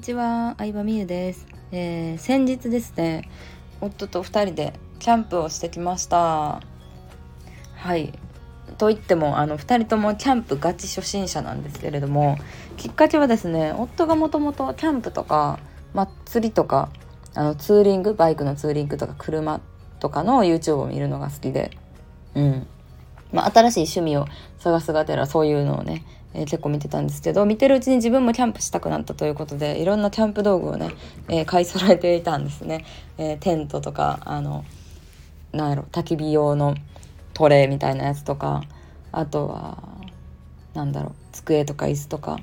にちは、相葉美優です、えー、先日ですね、夫と2人でキャンプをしてきました。はい。と言ってもあの2人ともキャンプガチ初心者なんですけれどもきっかけはですね夫がもともとキャンプとか祭りとかあのツーリングバイクのツーリングとか車とかの YouTube を見るのが好きで、うんまあ、新しい趣味を探すがてらそういうのをねえー、結構見てたんですけど見てるうちに自分もキャンプしたくなったということでいろんなキャンプ道具をね、えー、買い揃えていたんですね、えー、テントとかあのなんやろ焚き火用のトレーみたいなやつとかあとはなんだろう机とか椅子とか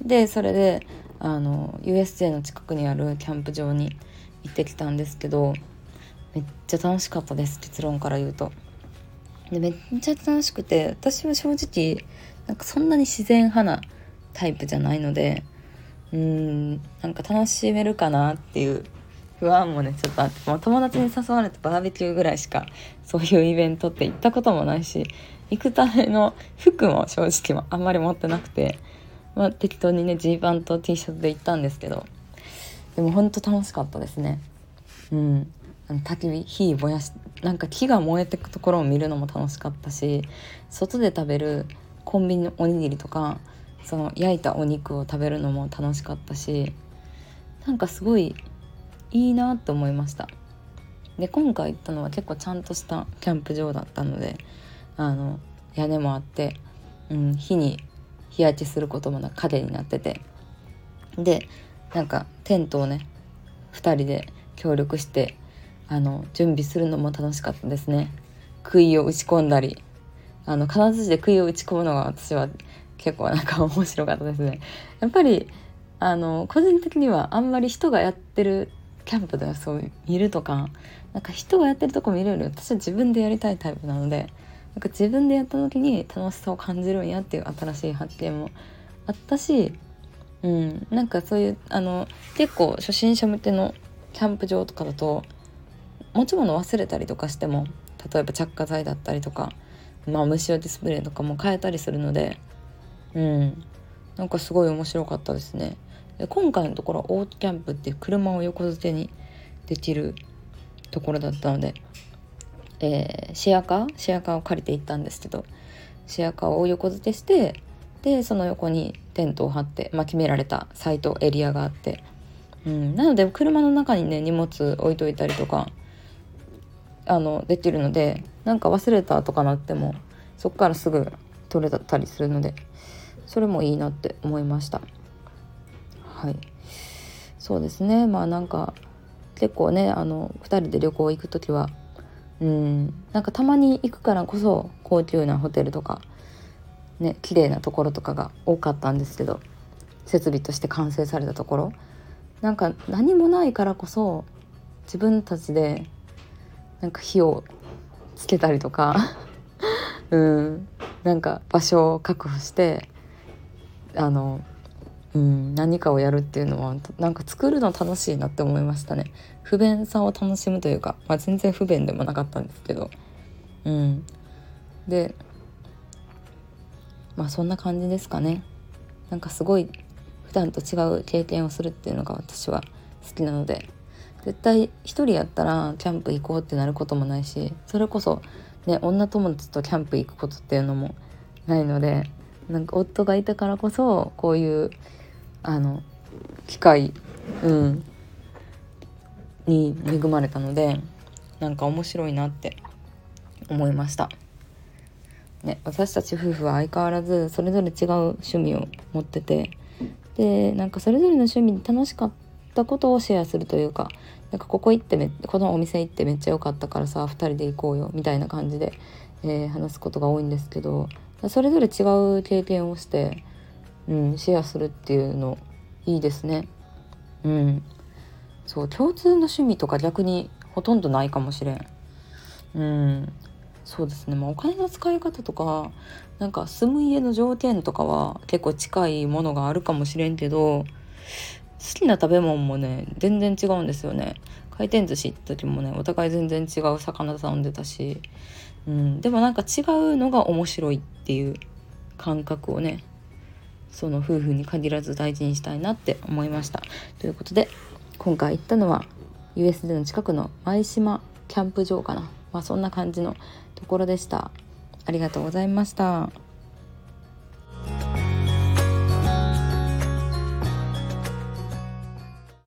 でそれであの USJ の近くにあるキャンプ場に行ってきたんですけどめっちゃ楽しかったです結論から言うと。でめっちゃ楽しくて私は正直なんかそんなに自然派なタイプじゃないのでうーんなんか楽しめるかなっていう不安もねちょっとあって、もう友達に誘われてバーベキューぐらいしかそういうイベントって行ったこともないし行くための服も正直あんまり持ってなくて、まあ、適当にねジーパンと T シャツで行ったんですけどでもほんと楽しかったですね。うん焚き火火燃やしなんか木が燃えてくところを見るのも楽しかったし外で食べるコンビニのおにぎりとかその焼いたお肉を食べるのも楽しかったしなんかすごいいいなって思いました。で今回行ったのは結構ちゃんとしたキャンプ場だったのであの屋根もあって、うん、火に日焼けすることもなく影になってて。でなんかテントをね2人で協力してあの準備するのも楽しかったですね杭を打ち込んだりあの金槌で杭を打ち込むのが私は結構なんか面白かったですね。やっぱりあの個人的にはあんまり人がやってるキャンプではそう見るとかなんか人がやってるとこ見るより私は自分でやりたいタイプなのでなんか自分でやった時に楽しさを感じるんやっていう新しい発見もあったし、うん、なんかそういうあの結構初心者向けのキャンプ場とかだと持ち物忘れたりとかしても例えば着火剤だったりとかまあ、虫用ディスプレイとかも変えたりするのでうん。なんかすごい面白かったですね。で今回のところオートキャンプって車を横付けにできるところだったので、えー、シェアカー？シェアカーを借りて行ったんですけどシェアカーを横付けしてでその横にテントを張って、まあ、決められたサイトエリアがあって、うん、なので車の中にね荷物置いといたりとかあのできるのでなんか忘れたとかなってもそっからすぐ取れたりするのでそれもいいなって思いました。はい。そうですね。まあなんか結構ねあの2人で旅行行く時はうんなんかたまに行くからこそ高級なホテルとかね綺麗なところとかが多かったんですけど設備として完成されたところなんか何もないからこそ自分たちでなんか火をつけたりとか。うん。なんか場所を確保してあの、うん、何かをやるっていうのはなんか作るの楽しいなって思いましたね。不便さを楽しむというか、まあ、全然不便でもなかったんですけど。うん。でまあそんな感じですかね。なんかすごい普段と違う経験をするっていうのが私は好きなので。絶対一人やったらキャンプ行こうってなることもないしそれこそね女友達とキャンプ行くことっていうのもないのでなんか夫がいたからこそこういうあの機会、うん、に恵まれたのでなんか面白いなって思いました。ね、私たち夫婦は相変わらずそれぞれ違う趣味を持っててでなんかそれぞれの趣味に楽しかっったことをシェアするというかなんかここ行ってめこのお店行ってめっちゃ良かったからさ2人で行こうよみたいな感じで、えー、話すことが多いんですけどそれぞれ違う経験をして、うん、シェアするっていうのいいですね。うん、そう共通の趣味とか逆にほとんどないかもしれん。うん、そうですね、まあ、お金の使い方とかなんか住む家の条件とかは結構近いものがあるかもしれんけど好きな食べ物もね全然違うんですよね。回転寿司行った時もねお互い全然違う魚頼んでたし、うん、でもなんか違うのが面白いっていう感覚をねその夫婦に限らず大事にしたいなって思いました。ということで今回行ったのは USD の近くの舞島キャンプ場かな。まあそんな感じのところでした。ありがとうございました。